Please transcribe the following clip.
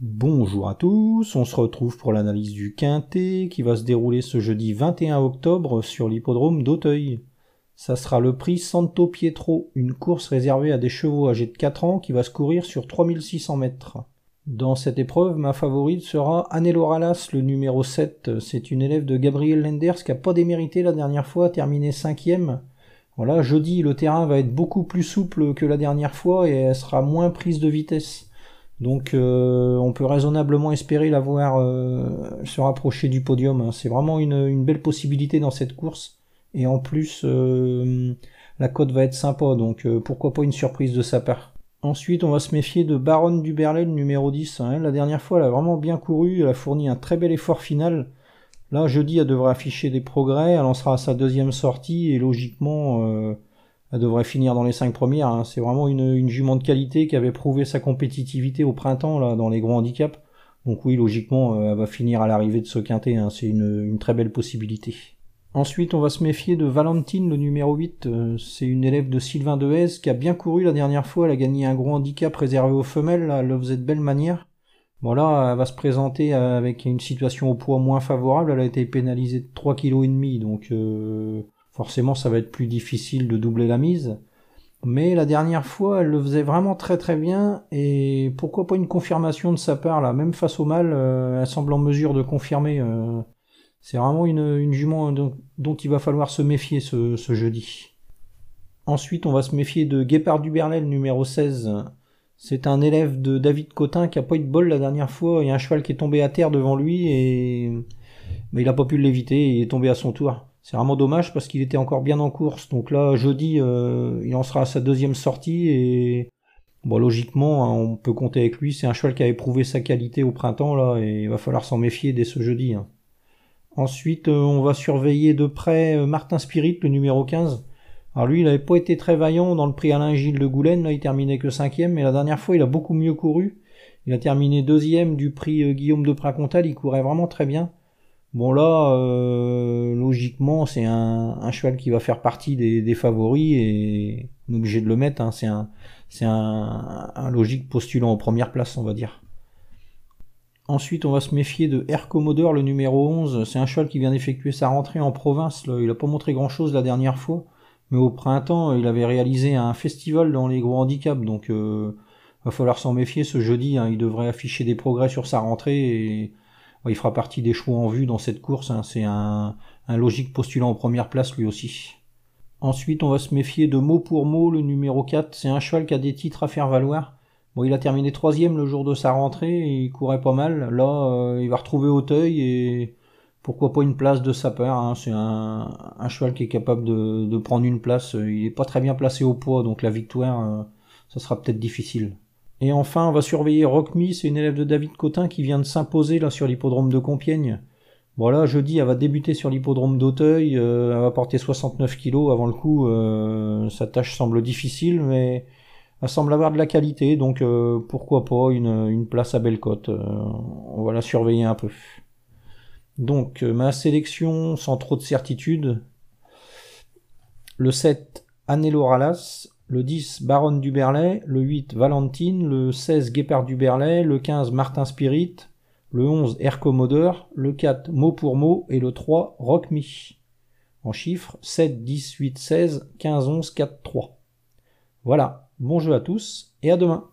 Bonjour à tous, on se retrouve pour l'analyse du Quintet qui va se dérouler ce jeudi 21 octobre sur l'hippodrome d'Auteuil. Ça sera le prix Santo Pietro, une course réservée à des chevaux âgés de 4 ans qui va se courir sur 3600 mètres. Dans cette épreuve, ma favorite sera Anelo Ralas, le numéro 7. C'est une élève de Gabriel Lenders qui a pas démérité la dernière fois, terminé 5ème. Voilà, jeudi, le terrain va être beaucoup plus souple que la dernière fois et elle sera moins prise de vitesse. Donc euh, on peut raisonnablement espérer la voir euh, se rapprocher du podium. Hein. C'est vraiment une, belle possibilité dans cette course. Et en plus, euh, la cote va être sympa, donc pourquoi pas une surprise de sa part. Ensuite, on va se méfier de Baronne du Berlay, numéro 10. Hein. La dernière fois, elle a vraiment bien couru, elle a fourni un très bel effort final. Là, jeudi, elle devrait afficher des progrès, elle lancera sa deuxième sortie, et logiquement, elle devrait finir dans les cinq premières. Hein. C'est vraiment une, jument de qualité qui avait prouvé sa compétitivité au printemps là dans les gros handicaps. Donc oui, logiquement, euh, elle va finir à l'arrivée de ce quintet. Hein. C'est une, très belle possibilité. Ensuite, on va se méfier de Valentine, le numéro 8. Euh, c'est une élève de Sylvain Dehaze qui a bien couru la dernière fois. Elle a gagné un gros handicap réservé aux femelles. Là, elle le faisait de belle manière. Bon là, elle va se présenter avec une situation au poids moins favorable. Elle a été pénalisée de 3,5 kg, donc euh, Forcément, ça va être plus difficile de doubler la mise. Mais la dernière fois, elle le faisait vraiment très très bien. Et pourquoi pas une confirmation de sa part là Même face au mal, euh, elle semble en mesure de confirmer. Euh, c'est vraiment une, jument dont, il va falloir se méfier ce, jeudi. Ensuite, on va se méfier de Guépard du Bernel, numéro 16. C'est un élève de David Cotin qui a pas eu de bol la dernière fois. Il y a un cheval qui est tombé à terre devant lui et mais il n'a pas pu l'éviter. Il est tombé à son tour. C'est vraiment dommage parce qu'il était encore bien en course. Donc là, jeudi, euh, il en sera à sa deuxième sortie et bon, logiquement, hein, on peut compter avec lui. C'est un cheval qui a éprouvé sa qualité au printemps là et il va falloir s'en méfier dès ce jeudi. Hein. Ensuite, euh, on va surveiller de près euh, Martin Spirit, le numéro 15. Alors lui, il n'avait pas été très vaillant dans le prix Alain Gilles de Goulen, là il terminait que cinquième, mais la dernière fois il a beaucoup mieux couru. Il a terminé deuxième du prix Guillaume de Pracontal, il courait vraiment très bien. Bon là, euh, logiquement, c'est un, cheval qui va faire partie des, favoris et on est obligé de le mettre. Hein. C'est un, c'est un, logique postulant aux premières places, on va dire. Ensuite, on va se méfier de Air Commodore, le numéro 11. C'est un cheval qui vient d'effectuer sa rentrée en province. Il n'a pas montré grand-chose la dernière fois, mais au printemps, il avait réalisé un festival dans les gros handicaps. Donc, euh, va falloir s'en méfier ce jeudi. Hein. Il devrait afficher des progrès sur sa rentrée et il fera partie des chevaux en vue dans cette course. Hein. C'est un, logique postulant en première place lui aussi. Ensuite, on va se méfier de mot pour mot, le numéro 4. C'est un cheval qui a des titres à faire valoir. Bon, il a terminé troisième le jour de sa rentrée, il courait pas mal. Là, euh, il va retrouver Auteuil et pourquoi pas une place de sa part. Hein. C'est un, cheval qui est capable de, prendre une place. Il est pas très bien placé au poids, donc la victoire, euh, ça sera peut-être difficile. Et enfin, on va surveiller Rockme, c'est une élève de David Cotin qui vient de s'imposer là sur l'hippodrome de Compiègne. Voilà, jeudi, elle va débuter sur l'hippodrome d'Auteuil, euh, elle va porter 69 kilos. Avant le coup, euh, sa tâche semble difficile, mais elle semble avoir de la qualité, donc euh, pourquoi pas une, place à belle cote. on va la surveiller un peu. Donc, ma sélection sans trop de certitude. Le 7, Anelo Ralas le 10 Baronne du Berlay, le 8 Valentine, le 16 Guépard du Berlay, le 15 Martin Spirit, le 11 Air Commodore, le 4 mot pour mot. Et le 3 Rock Me. En chiffres 7, 10, 8, 16, 15, 11, 4, 3. Voilà, bon jeu à tous et à demain.